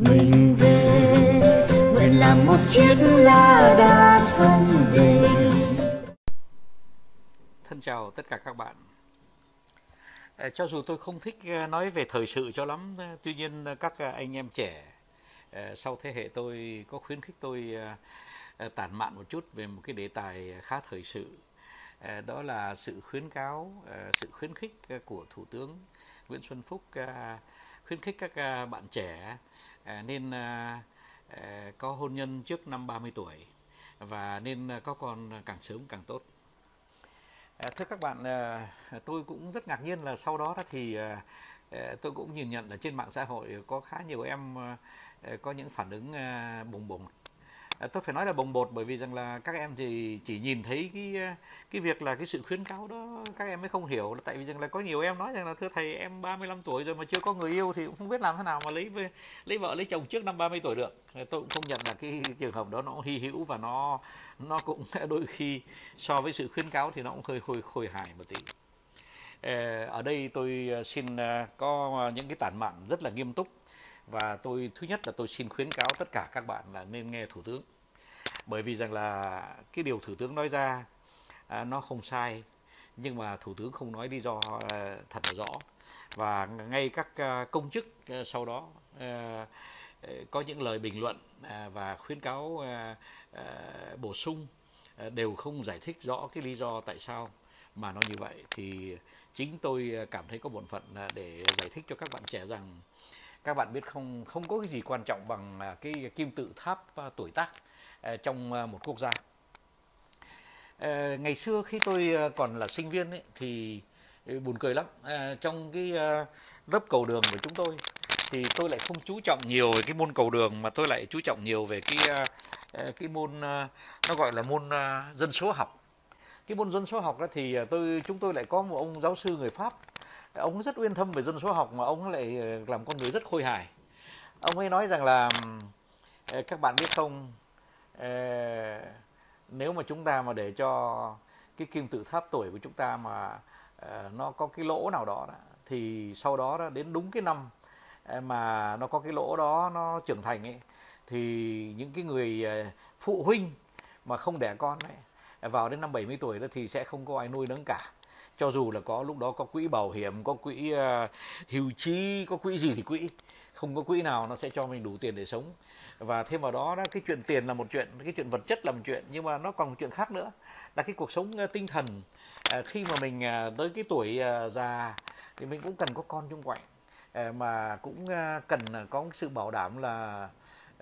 mình về. Nguyện làm một chiếc lá đa sông về. Thân chào tất cả các bạn. Ờ, cho dù tôi không thích ờ, nói về thời sự cho lắm ờ, tuy nhiên các anh em trẻ sau thế hệ tôi có khuyến khích tôi tản mạn một chút về một cái đề tài khá thời sự. Đó là sự khuyến cáo sự khuyến khích của thủ tướng Nguyễn Xuân Phúc khuyến khích các bạn trẻ Ờ, nên ờ, ờ, có hôn nhân trước năm 30 tuổi và nên có con càng sớm càng tốt. À, thưa các bạn, à, tôi cũng rất ngạc nhiên là sau đó thì à, tôi cũng nhìn nhận là trên mạng xã hội có khá nhiều em có những phản ứng bùng bùng. À, tôi phải nói là bồng bột bởi vì rằng là các em thì chỉ nhìn thấy cái cái việc là cái sự khuyến cáo đó, các em mới không hiểu. Tại vì rằng là có nhiều em nói rằng là thưa thầy, em 35 tuổi rồi mà chưa có người yêu thì cũng không biết làm thế nào mà lấy lấy vợ, lấy chồng trước năm 30 tuổi được. Tôi cũng không nhận là cái trường hợp đó nó hy hữu và nó nó cũng đôi khi so với sự khuyến cáo thì nó cũng hơi khôi khôi hài một tí. Ờ, ở đây tôi ờ, xin ờ, có những cái tản mạn rất là nghiêm túc và tôi thứ nhất là tôi xin khuyến cáo tất cả các bạn là nên nghe thủ tướng. Bởi vì rằng là cái điều thủ tướng nói ra à, nó không sai nhưng mà thủ tướng không nói lý do à, thật là rõ. Và ngay các à, công chức à, sau đó à, à có những lời bình luận à, và khuyến cáo à, à, bổ sung à, đều không giải thích rõ cái lý do tại sao mà nó như vậy. Thì chính tôi à, cảm thấy có bổn phận để giải thích cho các bạn trẻ rằng các bạn biết không không có cái gì quan trọng bằng à, cái kim tự tháp à, tuổi tác à, trong một quốc gia. Ờ, ngày xưa khi tôi còn là sinh viên ấy, thì ừ, buồn cười lắm. Trong cái lớp cầu đường của chúng tôi thì tôi lại không chú trọng nhiều về cái môn cầu đường mà tôi lại chú trọng nhiều về cái cái môn nó gọi là môn dân số học. Cái môn dân số học đó thì tôi chúng tôi lại có một ông giáo sư người pháp ông rất uyên thâm về dân số học mà ông lại ờ, làm con người rất khôi hài. Ông ấy nói rằng là ờ, các bạn biết không ờ, nếu mà chúng ta mà để cho cái kim tự tháp tuổi của chúng ta mà nó có cái lỗ nào đó, thì sau đó, đó đến đúng cái năm mà nó có cái lỗ đó nó trưởng thành ấy thì những cái người phụ huynh mà không đẻ con ấy vào đến năm 70 tuổi đó thì sẽ không có ai nuôi nấng cả cho dù là có lúc đó có quỹ bảo hiểm có quỹ uh, hưu trí có quỹ gì thì quỹ. Không có quỹ nào nó sẽ cho mình đủ tiền để sống. Và thêm vào đó, đó cái chuyện tiền là một chuyện cái chuyện vật chất là một chuyện nhưng mà nó còn một chuyện khác nữa là cái cuộc sống uh, tinh thần. Uh, khi mà mình uh, tới cái tuổi uh, già thì mình cũng cần có con chung quanh uh, mà cũng uh, cần uh, có sự bảo đảm là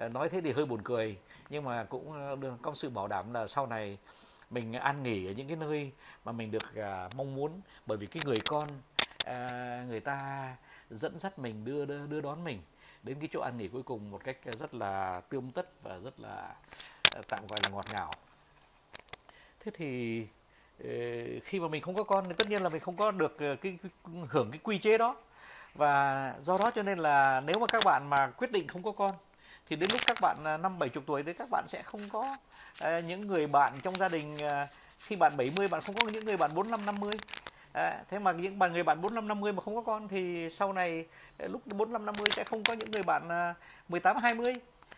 uh, nói thế thì hơi buồn cười nhưng mà cũng uh, có sự bảo đảm là sau này mình an nghỉ ở những cái nơi mà mình được à, mong muốn. Bởi vì cái người con à, người ta dẫn dắt mình đưa, đưa đưa đón mình đến cái chỗ an nghỉ cuối cùng một cách rất là tươm tất và rất là à, tạm gọi là ngọt ngào. Thế thì ờ, khi mà mình không có con thì tất nhiên là mình không có được ờ, cái, cái hưởng cái quy chế đó. Và do đó cho nên là nếu mà các bạn mà quyết định không có con thì đến lúc các bạn à, năm bảy chục tuổi đấy các bạn sẽ không có uh, những người bạn trong gia đình uh, khi bạn 70 bạn không có những người bạn 45 50 à, thế mà những bạn người bạn 45 50 mà không có con thì sau này lúc 45 50 sẽ không có những người bạn 18 20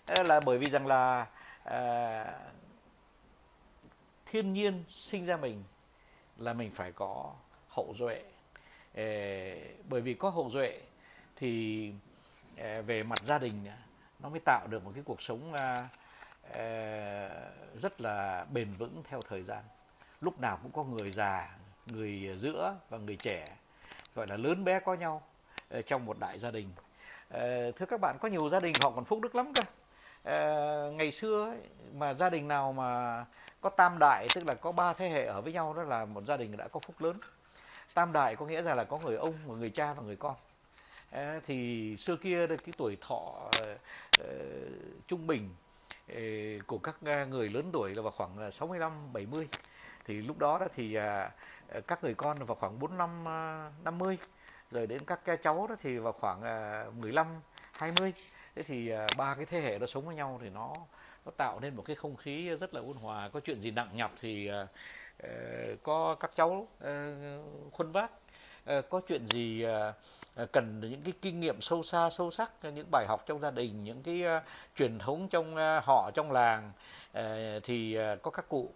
à, ờ, là bởi vì rằng là à, thiên nhiên sinh ra mình là mình phải có hậu duệ. À, bởi vì có hậu duệ thì à, về mặt gia đình nó mới tạo được một cái cuộc sống à, à, rất là bền vững theo thời gian. Lúc nào cũng có người già người giữa và người trẻ gọi là lớn bé có nhau ờ, trong một đại gia đình. À, thưa các bạn có nhiều gia đình họ còn phúc đức lắm cơ. À, ngày xưa ấy, mà gia đình nào mà có tam đại tức là có ba thế hệ ở với nhau đó là một gia đình đã có phúc lớn. Tam đại có nghĩa là là có người ông người cha và người con thì xưa kia cái tuổi thọ ờ, ờ, trung bình ờ, của các người lớn tuổi là vào khoảng 65 70 thì lúc đó đó thì à, các người con vào khoảng 45 50 rồi đến các cháu đó thì vào khoảng 15 20 thế thì ba cái thế hệ nó sống với nhau thì nó nó tạo nên một cái không khí rất là ôn hòa. Có chuyện gì nặng nhọc thì có các cháu khuân vác. Có chuyện gì uh, Ờ, cần những cái kinh nghiệm sâu xa sâu sắc những bài học trong gia đình những cái uh, truyền thống trong uh, họ trong làng. Uh, thì uh, có các cụ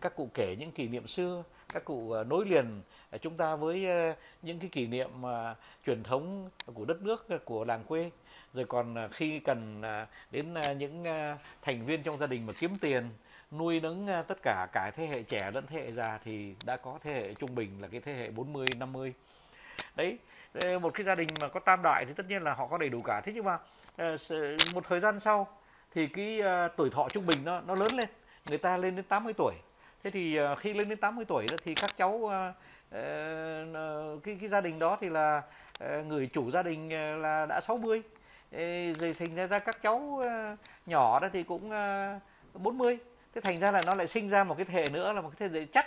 các cụ kể những kỷ niệm xưa các cụ uh, nối liền uh, chúng ta với uh, những cái kỷ niệm uh, truyền thống của đất nước uh, của làng quê. Rồi còn uh, khi cần uh, đến uh, những uh, thành viên trong gia đình mà kiếm tiền nuôi nấng tất cả cả thế hệ trẻ lẫn thế hệ già thì đã có thế hệ trung bình là cái thế hệ 40 50 đấy Ờ, một cái gia đình mà có tam đại thì tất nhiên là họ có đầy đủ cả. Thế nhưng mà ờ, một thời gian sau thì cái ờ, tuổi thọ trung bình nó nó lớn lên. Người ta lên đến 80 tuổi. Thế thì khi lên đến 80 tuổi đó thì các cháu cái cái gia đình đó thì là người chủ gia đình là đã 60 rồi sinh ra các cháu nhỏ đó thì cũng 40 thế thành ra là nó lại sinh ra một cái thế hệ nữa là một cái thế hệ chắc.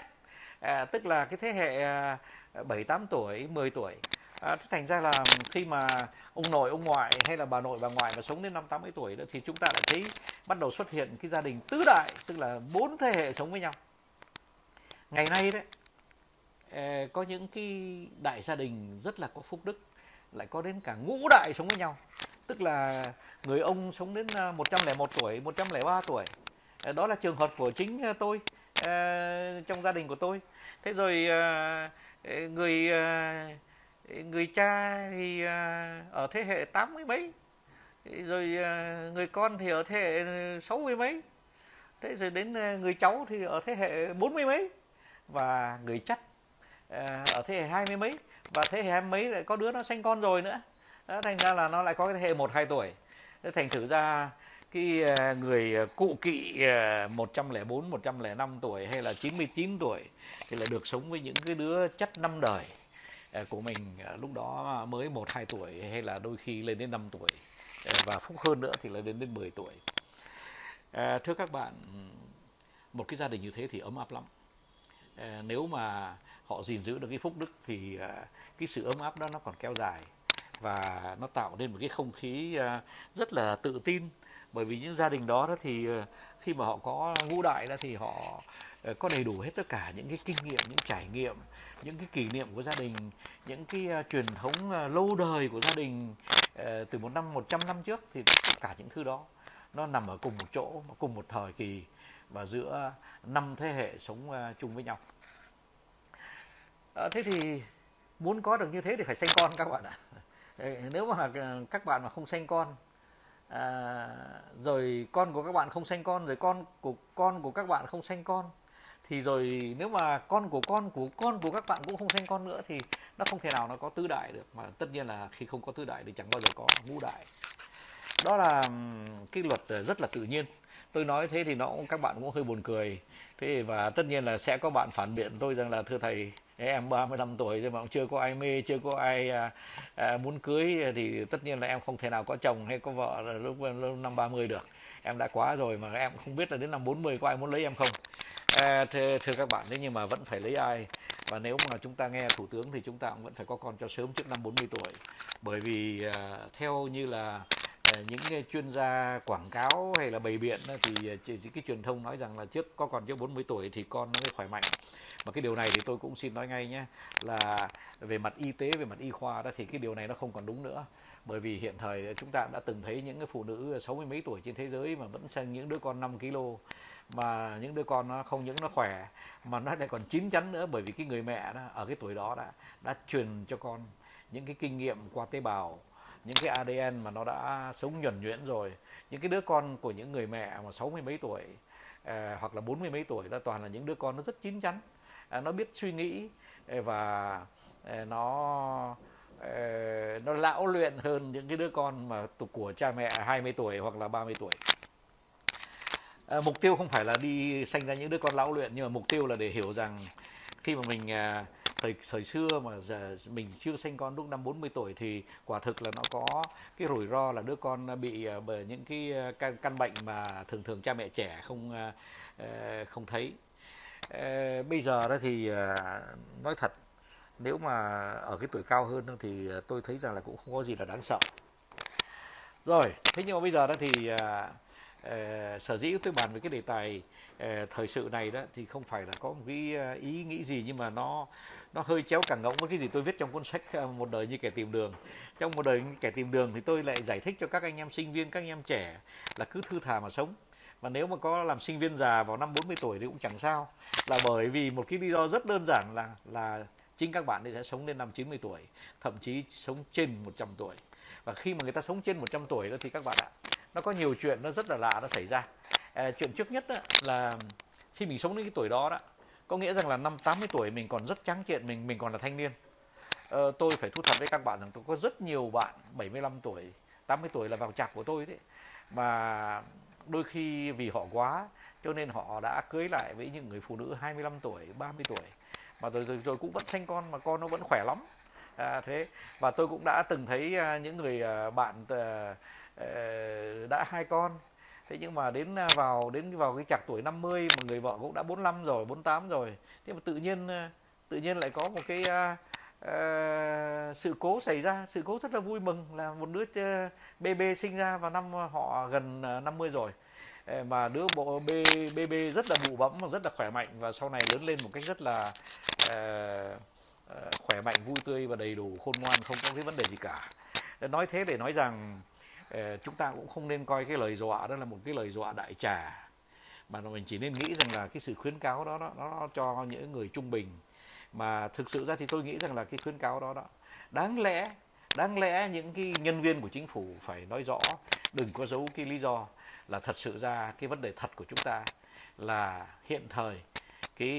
À, tức là cái thế hệ bảy tám tuổi 10 tuổi à, thành ra là khi mà ông nội ông ngoại hay là bà nội bà ngoại mà sống đến năm 80 tuổi đó thì chúng ta lại thấy bắt đầu xuất hiện cái gia đình tứ đại tức là bốn thế hệ sống với nhau. Ngày nay đấy ờ, có những cái đại gia đình rất là có phúc đức lại có đến cả ngũ đại sống với nhau. Tức là người ông sống đến ờ, 101 tuổi 103 tuổi. Ờ, đó là trường hợp của chính tôi trong gia đình của tôi. Thế rồi người người cha thì à, ở thế hệ tám mươi mấy rồi à, người con thì ở thế hệ sáu mươi mấy. Thế rồi đến à, người cháu thì ở thế hệ bốn mươi mấy và người chất ở thế hệ hai mươi mấy. Và thế hệ hai mươi mấy lại có đứa nó sinh con rồi nữa. Đó, thành ra là nó lại có cái thế hệ một hai tuổi. Thành thử ra cái người cụ kỵ 104, 105 tuổi hay là 99 tuổi thì là được sống với những cái đứa chất năm đời. Ờ, của mình ờ, lúc đó mới một, hai tuổi hay là đôi khi lên đến 5 tuổi ờ, và phúc hơn nữa thì là đến đến 10 tuổi. Thưa các bạn, một cái gia đình như thế thì ấm áp lắm. Nếu mà họ gìn giữ được cái phúc đức thì cái sự ấm áp đó nó còn kéo dài và nó tạo nên một cái không khí rất là tự tin bởi vì những gia đình đó đó thì ờ, khi mà họ có ngũ đại đó thì họ ờ, có đầy đủ hết tất cả những cái kinh nghiệm, những trải nghiệm, những cái kỷ niệm của gia đình, những cái ờ, truyền thống lâu đời của gia đình từ một năm, một trăm năm trước thì tất cả những thứ đó nó nằm ở cùng một chỗ, cùng một thời kỳ và giữa năm thế hệ sống chung với nhau. Thế thì muốn có được như thế thì phải sinh con các bạn ạ. Nếu mà các bạn mà không sinh con à, rồi con của các bạn không sinh con rồi con của con của các bạn không sinh con. Thì rồi nếu mà con của con của con của các bạn cũng không sinh con nữa thì nó không thể nào nó có tứ đại được. Mà tất nhiên là khi không có tứ đại thì chẳng bao giờ có ngũ đại. Đó là cái luật ờ, rất là tự nhiên. Tôi nói thế thì nó các bạn cũng hơi buồn cười. Thế và tất nhiên là sẽ có bạn phản biện tôi rằng là thưa thầy em 35 tuổi rồi mà cũng chưa có ai mê chưa có ai à, à, muốn cưới thì tất nhiên là em không thể nào có chồng hay có vợ lúc, lúc năm 30 được. Em đã quá rồi mà em không biết là đến năm 40 có ai muốn lấy em không. À, thưa, thưa các bạn, thế nhưng mà vẫn phải lấy ai? Và nếu mà chúng ta nghe thủ tướng thì chúng ta cũng vẫn phải có con cho sớm trước năm 40 tuổi. Bởi vì à, theo như là những cái chuyên gia quảng cáo hay là bày biện thì à, chỉ cái truyền thông nói rằng là trước, có còn trước 40 tuổi thì con nó mới khỏe mạnh. Mà cái điều này thì tôi cũng xin nói ngay nhé, là về mặt y tế, về mặt y khoa đó thì cái điều này nó không còn đúng nữa. Bởi vì hiện thời chúng ta đã từng thấy những cái phụ nữ sáu mươi mấy tuổi trên thế giới mà vẫn sinh những đứa con 5 kg mà những đứa con nó không những nó khỏe, mà nó lại còn chín chắn nữa. Bởi vì cái người mẹ đó, ở cái tuổi đó đã đã truyền cho con những cái kinh nghiệm qua tế bào những cái ADN mà nó đã sống nhuần nhuyễn rồi những cái đứa con của những người mẹ mà sáu mươi mấy tuổi à, hoặc là bốn mươi mấy tuổi đó toàn là những đứa con nó rất chín chắn. À, nó biết suy nghĩ ờ, và à, nó à, nó lão luyện hơn những cái đứa con mà của cha mẹ 20 tuổi hoặc là 30 tuổi. À, mục tiêu không phải là đi sanh ra những đứa con lão luyện nhưng mà mục tiêu là để hiểu rằng khi mà mình à, thời thời xưa mà giờ mình chưa sinh con lúc năm 40 tuổi thì quả thực là nó có cái rủi ro là đứa con bị à, bởi những cái à, căn, căn bệnh mà thường thường cha mẹ trẻ không à, ờ, không thấy. Ờ, bây giờ đó thì nói thật nếu mà ở cái tuổi cao hơn thì tôi thấy rằng là cũng không có gì là đáng sợ. Rồi thế nhưng mà bây giờ đó thì uh, sở dĩ tôi bàn về cái đề tài uh, thời sự này đó thì không phải là có một cái ý nghĩ gì nhưng mà nó nó hơi chéo cả ngỗng với cái gì tôi viết trong cuốn sách ờ, một đời như kẻ tìm đường. Trong một đời như kẻ tìm đường thì tôi lại giải thích cho các anh em sinh viên các anh em trẻ là cứ thư thả mà sống. Và nếu mà có làm sinh viên già vào năm 40 tuổi thì cũng chẳng sao. Là bởi vì một cái lý do rất đơn giản là là chính các bạn sẽ sống đến năm 90 tuổi thậm chí sống trên 100 tuổi. Và khi mà người ta sống trên 100 tuổi đó thì các bạn ạ nó có nhiều chuyện nó rất là lạ nó xảy ra. À, chuyện trước nhất đó là khi mình sống đến cái tuổi đó đó có nghĩa rằng là năm 80 tuổi mình còn rất trắng kiện mình mình còn là thanh niên. Ờ, tôi phải thu thật với các bạn rằng tôi có rất nhiều bạn 75 tuổi 80 tuổi là vào chạc của tôi đấy. Mà đôi khi vì họ quá cho nên họ đã cưới lại với những người phụ nữ 25 tuổi 30 tuổi. Mà rồi, rồi, rồi cũng vẫn sinh con mà con nó vẫn khỏe lắm. À, thế. Và tôi cũng đã từng thấy à, những người à, bạn ờ, ờ, đã hai con thế nhưng mà đến à, vào đến vào cái chạc tuổi 50 mà người vợ cũng đã 45 rồi 48 rồi. Thế mà tự nhiên à, tự nhiên lại có một cái uh, uh, sự cố xảy ra sự cố rất là vui mừng là một đứa uh, BB sinh ra vào năm họ gần uh, 50 rồi. Mà đứa bộ BB rất là bụ bẫm và rất là khỏe mạnh và sau này lớn lên một cách rất là uh, khỏe mạnh vui tươi và đầy đủ khôn ngoan không có cái vấn đề gì cả. Nói thế để nói rằng Ờ, chúng ta cũng không nên coi cái lời dọa đó là một cái lời dọa đại trà mà mình chỉ nên nghĩ rằng là cái sự khuyến cáo đó, đó nó cho những người trung bình. Mà thực sự ra thì tôi nghĩ rằng là cái khuyến cáo đó đó đáng lẽ đáng lẽ những cái nhân viên của chính phủ phải nói rõ đừng có giấu cái lý do là thật sự ra cái vấn đề thật của chúng ta là hiện thời cái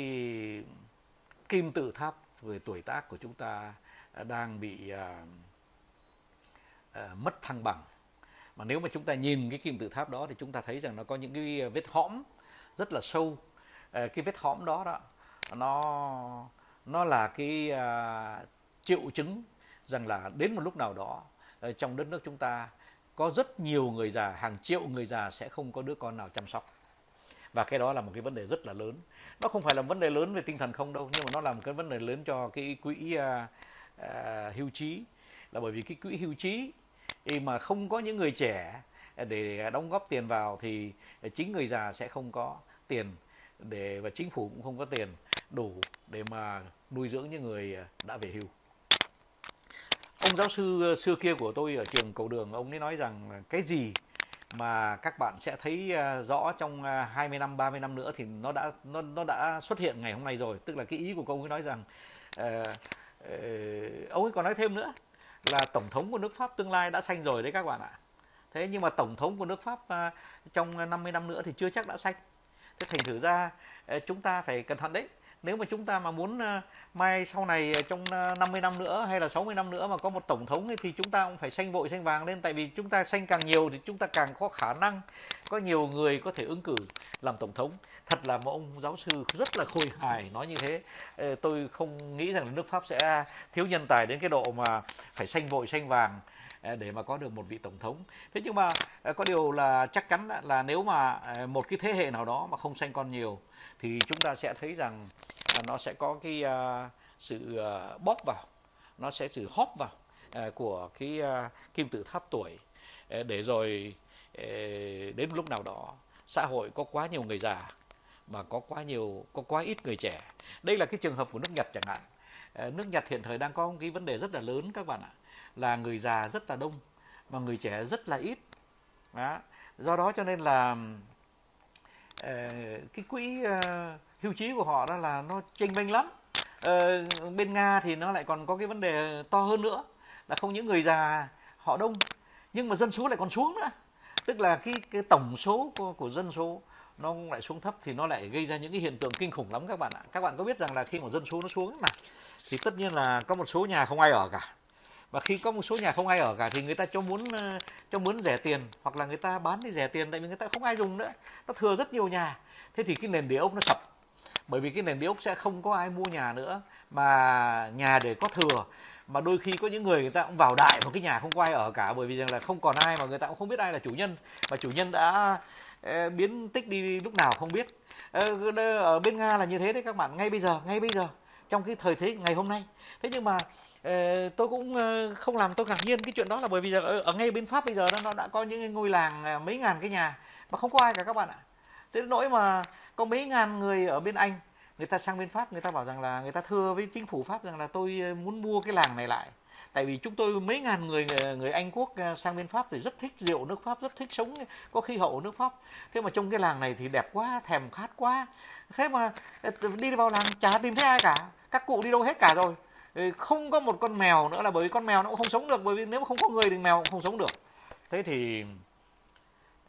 kim tự tháp về tuổi tác của chúng ta đang bị uh, uh, mất thăng bằng mà nếu mà chúng ta nhìn cái kim tự tháp đó thì chúng ta thấy rằng nó có những cái ờ, vết hõm rất là sâu. Ờ, cái vết hõm đó đó nó nó là cái à, triệu chứng rằng là đến một lúc nào đó trong đất nước chúng ta có rất nhiều người già hàng triệu người già sẽ không có đứa con nào chăm sóc. Và cái đó là một cái vấn đề rất là lớn. Nó không phải là vấn đề lớn về tinh thần không đâu nhưng mà nó là một cái vấn đề lớn cho cái quỹ uh, uh, hưu trí. Là bởi vì cái quỹ hưu trí thì mà không có những người trẻ để đóng góp tiền vào thì chính người già sẽ không có tiền để và chính phủ cũng không có tiền đủ để mà nuôi dưỡng những người đã về hưu. Ông giáo sư ờ, xưa kia của tôi ở trường cầu đường ông ấy nói rằng cái gì mà các bạn sẽ thấy ờ, rõ trong ờ, 20 năm 30 năm nữa thì nó đã nó nó đã xuất hiện ngày hôm nay rồi. Tức là cái ý của ông ấy nói rằng uh, uh, ông ấy còn nói thêm nữa là tổng thống của nước Pháp tương lai đã sanh rồi đấy các bạn ạ. Thế nhưng mà tổng thống của nước Pháp à, trong 50 năm nữa thì chưa chắc đã sanh thế thành thử ra à, chúng ta phải cẩn thận đấy nếu mà chúng ta mà muốn ờ, mai sau này ờ, trong ờ, 50 năm nữa hay là 60 năm nữa mà có một tổng thống ấy, thì chúng ta cũng phải xanh vội xanh vàng lên. Tại vì chúng ta xanh càng nhiều thì chúng ta càng có khả năng có nhiều người có thể ứng cử làm tổng thống. Thật là một ông giáo sư rất là khôi hài nói như thế. Tôi không nghĩ rằng nước Pháp sẽ thiếu nhân tài đến cái độ mà phải xanh vội xanh vàng để mà có được một vị tổng thống. Thế nhưng mà có điều là chắc chắn là nếu mà một cái thế hệ nào đó mà không sanh con nhiều thì chúng ta sẽ thấy rằng nó sẽ có cái uh, sự uh, bóp vào nó sẽ sự hóp vào uh, của cái uh, kim tự tháp tuổi. Uh, để rồi uh, đến lúc nào đó xã hội có quá nhiều người già mà có quá nhiều có quá ít người trẻ. Đây là cái trường hợp của nước nhật chẳng hạn. Uh, nước nhật hiện thời đang có một cái vấn đề rất là lớn các bạn ạ là người già rất là đông mà người trẻ rất là ít. Đó. do đó cho nên là uh, cái quỹ uh, hưu trí của họ đó là nó tranh bênh lắm. Ờ, bên nga thì nó lại còn có cái vấn đề to hơn nữa là không những người già họ đông nhưng mà dân số lại còn xuống nữa. Tức là cái cái tổng số của, của dân số nó lại xuống thấp thì nó lại gây ra những cái hiện tượng kinh khủng lắm các bạn ạ. Các bạn có biết rằng là khi mà dân số nó xuống mà thì tất nhiên là có một số nhà không ai ở cả. Và khi có một số nhà không ai ở cả thì người ta cho muốn ờ, cho muốn rẻ tiền hoặc là người ta bán đi rẻ tiền tại vì người ta không ai dùng nữa. Nó thừa rất nhiều nhà. Thế thì cái nền địa ốc nó sập bởi vì cái nền địa ốc sẽ không có ai mua nhà nữa mà nhà để có thừa. Mà đôi khi có những người người ta cũng vào đại một cái nhà không có ai ở cả bởi vì rằng là không còn ai mà người ta cũng không biết ai là chủ nhân. Và chủ nhân đã ờ, biến tích đi lúc nào không biết. Ờ, ở bên nga là như thế đấy các bạn ngay bây giờ ngay bây giờ trong cái thời thế ngày hôm nay. Thế nhưng mà ờ, tôi cũng không làm tôi ngạc nhiên cái chuyện đó là bởi vì ở, ở ngay bên pháp bây giờ nó đã có những ngôi làng mấy ngàn cái nhà mà không có ai cả các bạn ạ. Thế nỗi mà có mấy ngàn người ở bên anh, người ta sang bên pháp, người ta bảo rằng là, người ta thưa với chính phủ pháp rằng là tôi ờ, muốn mua cái làng này lại. Tại vì chúng tôi mấy ngàn người ờ, người Anh quốc ờ, sang bên Pháp thì rất thích rượu nước Pháp, rất thích sống, có khí hậu nước Pháp. Thế mà trong cái làng này thì đẹp quá, thèm khát quá. Thế mà đi vào làng chả tìm thấy ai cả. Các cụ đi đâu hết cả rồi. Không có một con mèo nữa là bởi vì con mèo nó cũng không sống được, bởi vì nếu mà không có người thì mèo cũng không sống được. Thế thì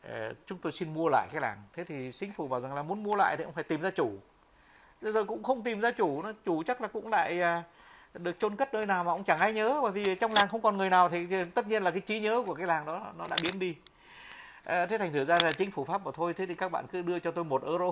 Ờ, chúng tôi xin mua lại cái làng. Thế thì chính phủ bảo rằng là muốn mua lại thì cũng phải tìm ra chủ. Bây giờ cũng không tìm ra chủ nó chủ chắc là cũng lại à, được chôn cất nơi nào mà cũng chẳng ai nhớ. Bởi vì trong làng không còn người nào thì tất nhiên là cái trí nhớ của cái làng đó nó đã biến đi. À, thế thành thử ra là chính phủ pháp bảo thôi. Thế thì các bạn cứ đưa cho tôi một euro.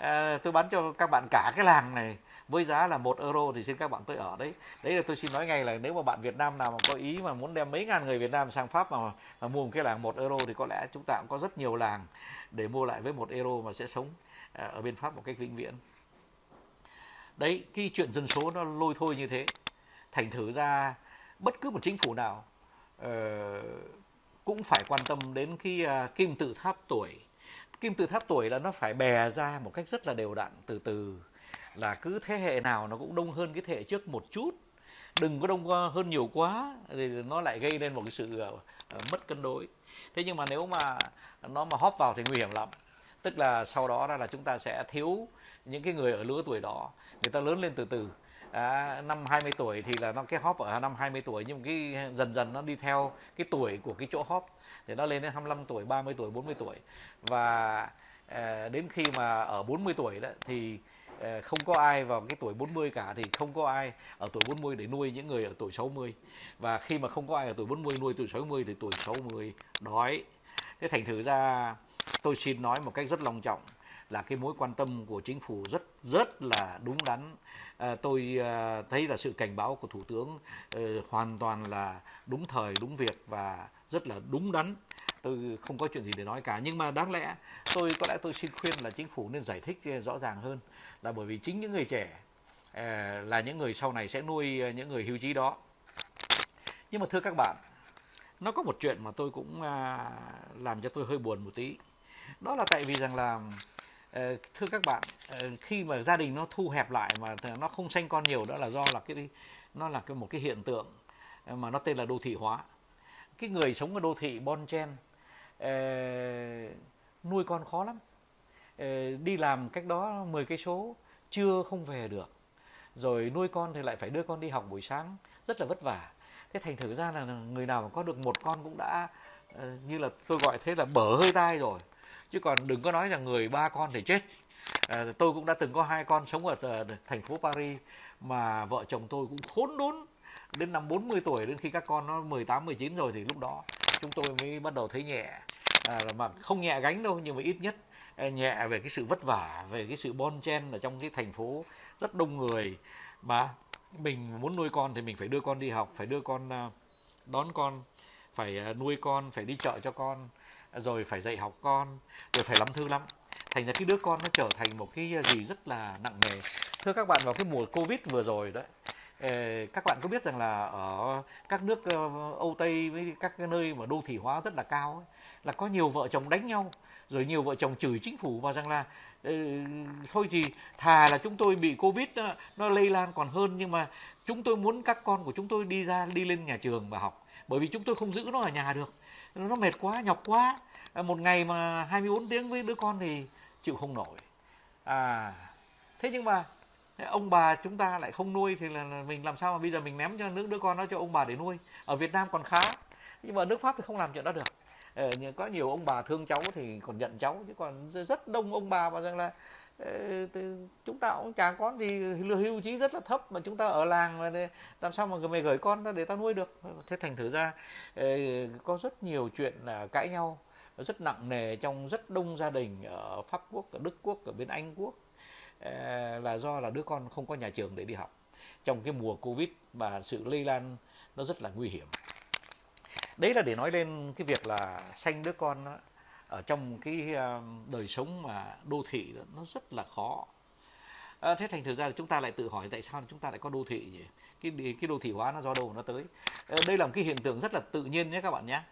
À, tôi bán cho các bạn cả cái làng này với giá là một euro thì xin các bạn tới ở đấy. Đấy là tôi xin nói ngay là nếu mà bạn Việt Nam nào mà có ý mà muốn đem mấy ngàn người Việt Nam sang Pháp mà, mà mua một cái làng một euro thì có lẽ chúng ta cũng có rất nhiều làng để mua lại với một euro mà sẽ sống à, ở bên Pháp một cách vĩnh viễn. Đấy cái chuyện dân số nó lôi thôi như thế. Thành thử ra bất cứ một chính phủ nào uh, cũng phải quan tâm đến cái uh, kim tự tháp tuổi. Kim tự tháp tuổi là nó phải bè ra một cách rất là đều đặn từ từ là cứ thế hệ nào nó cũng đông hơn cái thế hệ trước một chút. Đừng có đông hơn nhiều quá thì nó lại gây lên một cái sự ờ, ờ, mất cân đối. Thế nhưng mà nếu mà nó mà hóp vào thì nguy hiểm lắm. Tức là sau đó là chúng ta sẽ thiếu những cái người ở lứa tuổi đó. Người ta lớn lên từ từ. À, năm 20 tuổi thì là nó cái hóp ở năm 20 tuổi nhưng cái dần dần nó đi theo cái tuổi của cái chỗ hóp. Thì nó lên đến 25 tuổi 30 tuổi 40 tuổi. Và à, đến khi mà ở 40 tuổi đó thì Ờ, không có ai vào cái tuổi 40 cả thì không có ai ở tuổi 40 để nuôi những người ở tuổi 60 và khi mà không có ai ở tuổi 40 nuôi tuổi 60 thì tuổi 60 đói. Thế thành thử ra tôi xin nói một cách rất long trọng là cái mối quan tâm của chính phủ rất rất là đúng đắn. À, tôi à, thấy là sự cảnh báo của thủ tướng à, hoàn toàn là đúng thời đúng việc và rất là đúng đắn. Tôi không có chuyện gì để nói cả. Nhưng mà đáng lẽ tôi có lẽ tôi xin khuyên là chính phủ nên giải thích ờ, rõ ràng hơn. Là bởi vì chính những người trẻ ờ, là những người sau này sẽ nuôi ờ, những người hưu trí đó. Nhưng mà thưa các bạn, nó có một chuyện mà tôi cũng à, làm cho tôi hơi buồn một tí. Đó là tại vì rằng là thưa các bạn khi mà gia đình nó thu hẹp lại mà nó không sanh con nhiều, đó là do là cái, nó là cái một cái hiện tượng mà nó tên là đô thị hóa cái người sống ở đô thị bon chen ờ, nuôi con khó lắm. Ờ, đi làm cách đó 10 cây số chưa không về được. Rồi nuôi con thì lại phải đưa con đi học buổi sáng rất là vất vả. Thế thành thử ra là người nào mà có được một con cũng đã ờ, như là tôi gọi thế là bở hơi tai rồi. Chứ còn đừng có nói rằng người ba con thì chết. À, tôi cũng đã từng có hai con sống ở thành phố Paris mà vợ chồng tôi cũng khốn đốn đến năm 40 tuổi đến khi các con nó 18 19 rồi thì lúc đó chúng tôi mới bắt đầu thấy nhẹ. À, mà không nhẹ gánh đâu nhưng mà ít nhất à, nhẹ về cái sự vất vả về cái sự bon chen ở trong cái thành phố rất đông người. Mà mình muốn nuôi con thì mình phải đưa con đi học phải đưa con à, đón con phải à, nuôi con phải đi chợ cho con rồi phải dạy học con rồi phải lắm thư lắm. Thành ra cái đứa con nó trở thành một cái gì rất là nặng nề. Thưa các bạn vào cái mùa covid vừa rồi đấy các bạn có biết rằng là ở các nước ờ, Âu Tây với các cái nơi mà đô thị hóa rất là cao ấy, là có nhiều vợ chồng đánh nhau rồi nhiều vợ chồng chửi chính phủ và rằng là ờ, thôi thì thà là chúng tôi bị covid nó, nó lây lan còn hơn nhưng mà chúng tôi muốn các con của chúng tôi đi ra đi lên nhà trường và học. Bởi vì chúng tôi không giữ nó ở nhà được. Nó mệt quá nhọc quá. Ờ, một ngày mà 24 tiếng với đứa con thì chịu không nổi. À thế nhưng mà ông bà chúng ta lại không nuôi thì là mình làm sao mà bây giờ mình ném cho nước, đứa con nó cho ông bà để nuôi? Ở Việt Nam còn khá, nhưng mà nước Pháp thì không làm chuyện đó được. Ờ, có nhiều ông bà thương cháu thì còn nhận cháu, chứ còn rất đông ông bà mà rằng là ờ, chúng ta cũng chả có gì hưu trí rất là thấp, mà chúng ta ở làng làm sao mà mày gửi con ra để ta nuôi được? Thế thành thử ra ờ, có rất nhiều chuyện là cãi nhau, rất nặng nề trong rất đông gia đình ở pháp quốc, ở đức quốc, ở bên anh quốc. Ờ, là do là đứa con không có nhà trường để đi học. Trong cái mùa covid và sự lây lan nó rất là nguy hiểm. Đấy là để nói lên cái việc là sanh đứa con đó, ở trong cái ờ, đời sống mà đô thị đó, nó rất là khó. À, thế thành thực ra là chúng ta lại tự hỏi tại sao chúng ta lại có đô thị nhỉ? Cái cái đô thị hóa nó do đâu nó tới? Đây là một cái hiện tượng rất là tự nhiên nhé các bạn nhé.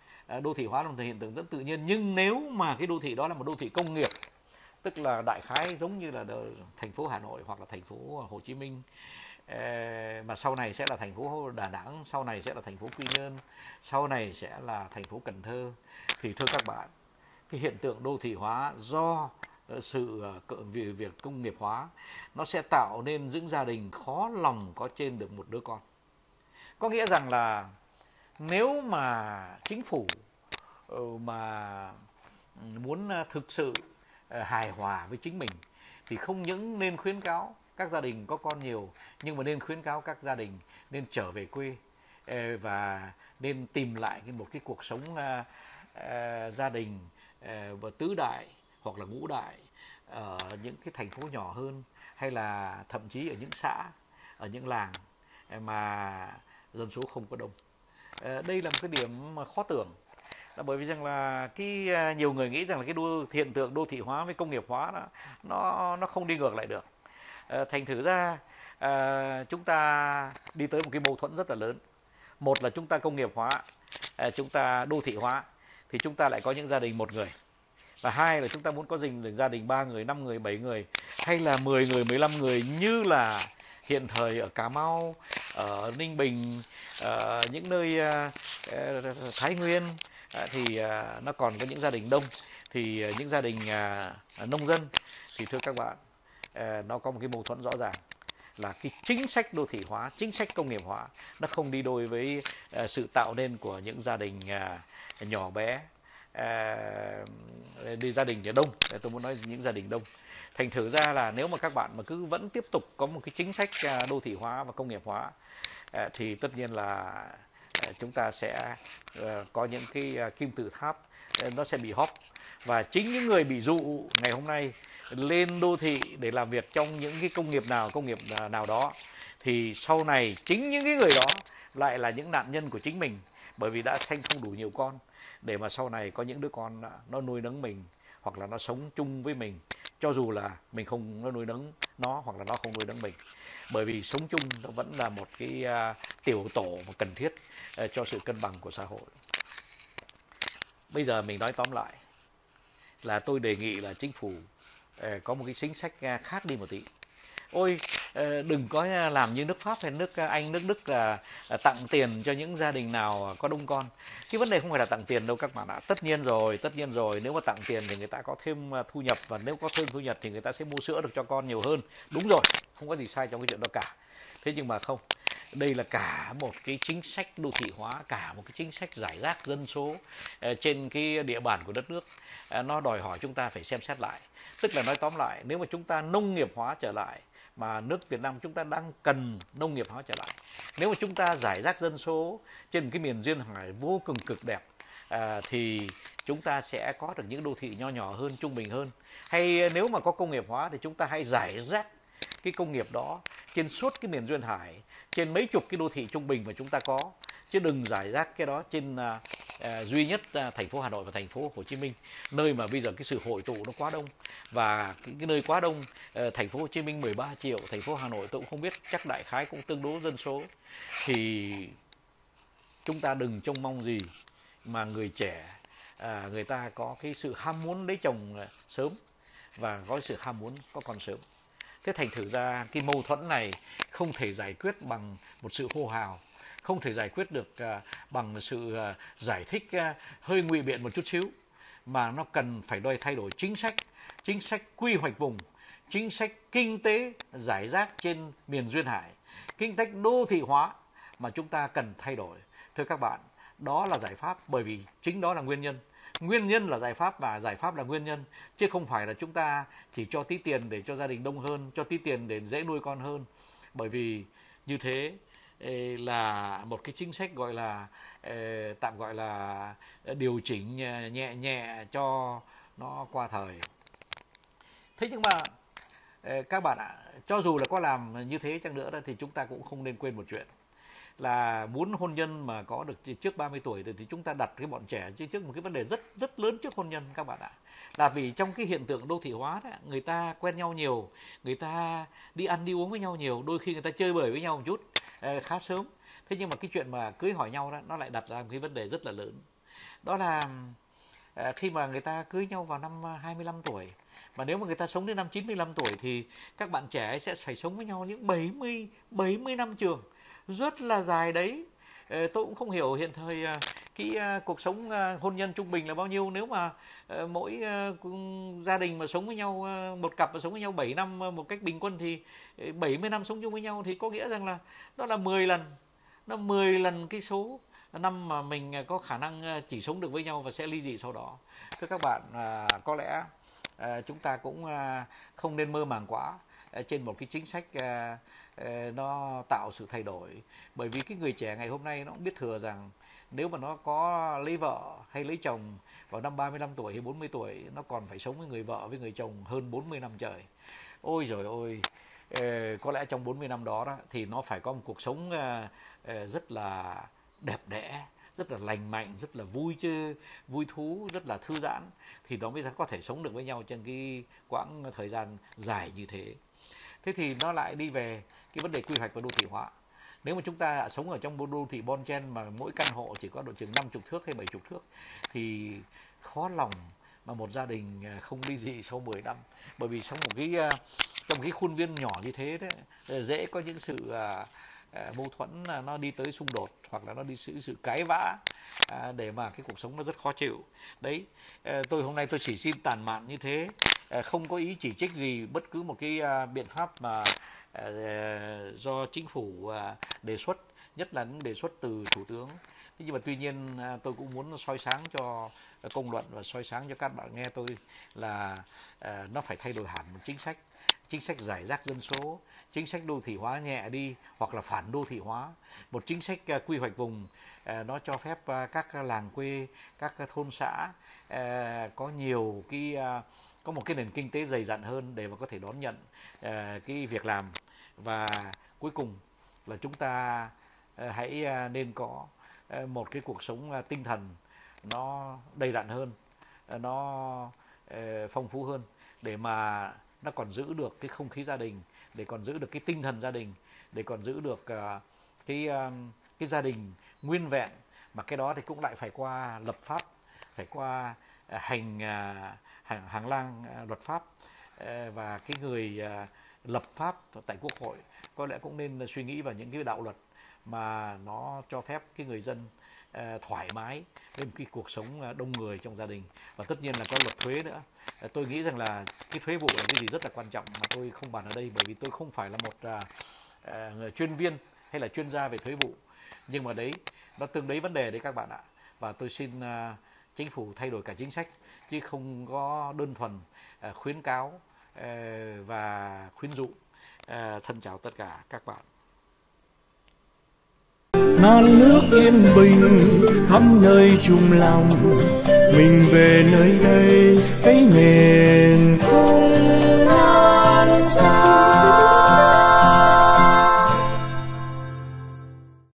Đô thị hóa là một hiện tượng rất tự nhiên. Nhưng nếu mà cái đô thị đó là một đô thị công nghiệp tức là đại khái giống như là thành phố Hà Nội hoặc là thành phố Hồ Chí Minh ờ, mà sau này sẽ là thành phố Đà Nẵng, sau này sẽ là thành phố Quy Nhơn, sau này sẽ là thành phố Cần Thơ. Thì thưa các bạn, cái hiện tượng đô thị hóa do ờ, sự ờ, vì việc, việc công nghiệp hóa nó sẽ tạo nên những gia đình khó lòng có trên được một đứa con. Có nghĩa rằng là nếu mà chính phủ mà muốn thực sự Ờ, hài hòa với chính mình, thì không những nên khuyến cáo các gia đình có con nhiều, nhưng mà nên khuyến cáo các gia đình nên trở về quê ờ, và nên tìm lại một cái cuộc sống ờ, gia đình và tứ đại hoặc là ngũ đại ở những cái thành phố nhỏ hơn, hay là thậm chí ở những xã, ở những làng mà dân số không có đông. Đây là một cái điểm mà khó tưởng là bởi vì rằng là cái à, nhiều người nghĩ rằng là cái đô hiện tượng đô thị hóa với công nghiệp hóa đó, nó nó không đi ngược lại được. Ờ, thành thử ra à, chúng ta đi tới một cái mâu thuẫn rất là lớn. Một là chúng ta công nghiệp hóa à, chúng ta đô thị hóa thì chúng ta lại có những gia đình một người. Và hai là chúng ta muốn có dình gia đình ba người năm người bảy người hay là 10 người 15 người như là hiện thời ở Cà Mau ở Ninh Bình ở những nơi Thái Nguyên Ờ, thì ờ, nó còn có những gia đình đông. Thì ờ, những gia đình nông dân thì thưa các bạn nó có một cái mâu thuẫn rõ ràng là cái chính sách đô thị hóa, chính sách công nghiệp hóa nó không đi đôi với sự tạo nên của những gia đình nhỏ bé đi gia đình đông. Tôi muốn nói những gia đình đông. Thành thử ra là nếu mà các bạn mà cứ vẫn tiếp tục có một cái chính sách đô thị hóa và công nghiệp hóa thì tất nhiên là Ờ, chúng ta sẽ ờ, có những cái ờ, kim tự tháp nó sẽ bị hóp và chính những người bị dụ ngày hôm nay lên đô thị để làm việc trong những cái công nghiệp nào, công nghiệp nào đó, thì sau này chính những cái người đó lại là những nạn nhân của chính mình, bởi vì đã sanh không đủ nhiều con, để mà sau này có những đứa con nó nuôi nấng mình hoặc là nó sống chung với mình cho dù là mình không nó nuôi nấng nó hoặc là nó không nuôi nấng mình bởi vì sống chung nó vẫn là một cái uh, tiểu tổ mà cần thiết uh, cho sự cân bằng của xã hội. Bây giờ mình nói tóm lại là tôi đề nghị là chính phủ uh, có một cái chính sách khác đi một tí. Ôi Ờ, đừng có làm như nước pháp hay nước ờ, anh, nước đức là ờ, tặng tiền cho những gia đình nào có đông con. Cái vấn đề không phải là tặng tiền đâu các bạn ạ. Tất nhiên rồi, tất nhiên rồi, nếu mà tặng tiền thì người ta có thêm thu nhập và nếu có thêm thu nhập thì người ta sẽ mua sữa được cho con nhiều hơn. Đúng rồi, không có gì sai trong cái chuyện đó cả. Thế nhưng mà không, đây là cả một cái chính sách đô thị hóa, cả một cái chính sách giải rác dân số trên cái địa bàn của đất nước. Nó đòi hỏi chúng ta phải xem xét lại. Tức là nói tóm lại, nếu mà chúng ta nông nghiệp hóa trở lại mà nước Việt Nam chúng ta đang cần nông nghiệp hóa trở lại. Nếu mà chúng ta giải rác dân số trên một cái miền duyên hải vô cùng cực đẹp à, thì chúng ta sẽ có được những đô thị nho nhỏ hơn trung bình hơn. Hay nếu mà có công nghiệp hóa thì chúng ta hãy giải rác cái công nghiệp đó trên suốt cái miền duyên hải trên mấy chục cái đô thị trung bình mà chúng ta có chứ đừng giải rác cái đó trên uh, uh, duy nhất uh, thành phố Hà Nội và thành phố Hồ Chí Minh nơi mà bây giờ cái sự hội tụ nó quá đông. Và cái, cái nơi quá đông uh, thành phố Hồ Chí Minh 13 triệu thành phố Hà Nội tôi cũng không biết chắc đại khái cũng tương đối dân số. Thì chúng ta đừng trông mong gì mà người trẻ à, người ta có cái sự ham muốn lấy chồng sớm và có sự ham muốn có con sớm. Thế thành thử ra cái mâu thuẫn này không thể giải quyết bằng một sự hô hào không thể giải quyết được à, bằng sự à, giải thích à, hơi ngụy biện một chút xíu, mà nó cần phải đòi thay đổi chính sách chính sách quy hoạch vùng, chính sách kinh tế giải rác trên miền duyên hải, kinh tế đô thị hóa mà chúng ta cần thay đổi. Thưa các bạn, đó là giải pháp, bởi vì chính đó là nguyên nhân. Nguyên nhân là giải pháp, và giải pháp là nguyên nhân, chứ không phải là chúng ta chỉ cho tí tiền để cho gia đình đông hơn, cho tí tiền để dễ nuôi con hơn. Bởi vì như thế là một cái chính sách gọi là tạm gọi là điều chỉnh nhẹ nhẹ cho nó qua thời. Thế nhưng mà các bạn ạ, cho dù là có làm như thế chăng nữa thì chúng ta cũng không nên quên một chuyện là muốn hôn nhân mà có được trước 30 tuổi thì chúng ta đặt cái bọn trẻ trước một cái vấn đề rất rất lớn trước hôn nhân các bạn ạ. Là vì trong cái hiện tượng đô thị hóa đó, người ta quen nhau nhiều, người ta đi ăn đi uống với nhau nhiều, đôi khi người ta chơi bời với nhau một chút ờ, khá sớm. Thế nhưng mà cái chuyện mà cưới hỏi nhau đó nó lại đặt ra một cái vấn đề rất là lớn. Đó là ờ, khi mà người ta cưới nhau vào năm ờ, 25 tuổi mà nếu mà người ta sống đến năm 95 tuổi thì các bạn trẻ sẽ phải sống với nhau những 70 70 năm trường rất là dài đấy. Ờ, tôi cũng không hiểu hiện thời ờ, cái ờ, cuộc sống hôn nhân trung bình là bao nhiêu. Nếu mà mỗi gia đình mà sống với nhau một cặp mà sống với nhau 7 năm một cách bình quân thì 70 năm sống chung với nhau thì có nghĩa rằng là đó là 10 lần, nó 10 lần cái số năm mà mình có khả năng chỉ sống được với nhau và sẽ ly dị sau đó. Thưa các bạn có lẽ chúng ta cũng không nên mơ màng quá trên một cái chính sách Ờ, nó tạo sự thay đổi. Bởi vì cái người trẻ ngày hôm nay nó cũng biết thừa rằng nếu mà nó có lấy vợ hay lấy chồng vào năm 35 tuổi hay 40 tuổi nó còn phải sống với người vợ với người chồng hơn 40 năm trời. Ôi rồi ôi ờ, có lẽ trong 40 năm đó, đó thì nó phải có một cuộc sống ờ, rất là đẹp đẽ rất là lành mạnh rất là vui chơi vui thú rất là thư giãn thì nó mới có thể sống được với nhau trên cái quãng thời gian dài như thế. Thế thì nó lại đi về cái vấn đề quy hoạch và đô thị hóa. Nếu mà chúng ta sống ở trong đô thị bon chen mà mỗi căn hộ chỉ có độ chừng 50 thước hay 70 thước thì khó lòng mà một gia đình à, không đi gì sau 10 năm. Bởi vì trong một cái à, trong cái khuôn viên nhỏ như thế đấy à, dễ có những sự mâu thuẫn nó đi tới xung đột hoặc là nó đi sự sự cãi vã để mà cái cuộc sống nó rất khó chịu. Đấy tôi hôm nay tôi chỉ xin tàn mạn như thế không có ý chỉ trích gì bất cứ một cái biện pháp mà Ờ, ờ, do chính phủ ờ, đề xuất, nhất là những đề xuất từ thủ tướng. Thế nhưng mà tuy nhiên tôi cũng muốn soi sáng cho công luận và soi sáng cho các bạn nghe tôi là nó phải thay đổi hẳn một chính sách. Chính sách giải rác dân số, chính sách đô thị hóa nhẹ đi hoặc là phản đô thị hóa. Một chính sách quy hoạch vùng nó cho phép các làng quê, các thôn xã có nhiều cái có một cái nền kinh tế dày dặn hơn để mà có thể đón nhận uh, cái việc làm. Và cuối cùng là chúng ta uh, hãy uh, nên có uh, một cái cuộc sống uh, tinh thần nó đầy đặn hơn uh, nó uh, phong phú hơn để mà nó còn giữ được cái không khí gia đình để còn giữ được cái tinh thần gia đình để còn giữ được uh, cái uh, cái gia đình nguyên vẹn. Mà cái đó thì cũng lại phải qua lập pháp phải qua uh, hành uh, hàng, hàng lang à, luật pháp ờ, và cái người à, lập pháp tại quốc hội có lẽ cũng nên suy nghĩ vào những cái đạo luật mà nó cho phép cái người dân ờ, thoải mái với một cái cuộc sống à, đông người trong gia đình. Và tất nhiên là có luật thuế nữa. Ờ, tôi nghĩ rằng là cái thuế vụ là cái gì rất là quan trọng mà tôi không bàn ở đây bởi vì tôi không phải là một người chuyên viên hay là chuyên gia về thuế vụ. Nhưng mà đấy nó tương đấy vấn đề đấy các bạn ạ. Và tôi xin uh, chính phủ thay đổi cả chính sách, chứ không có đơn thuần ờ, khuyến cáo ờ, và khuyến dụ ờ, thân chào tất cả các bạn. Non nước yên bình khắp nơi chung lòng, mình về nơi đây thấy miền không non xa.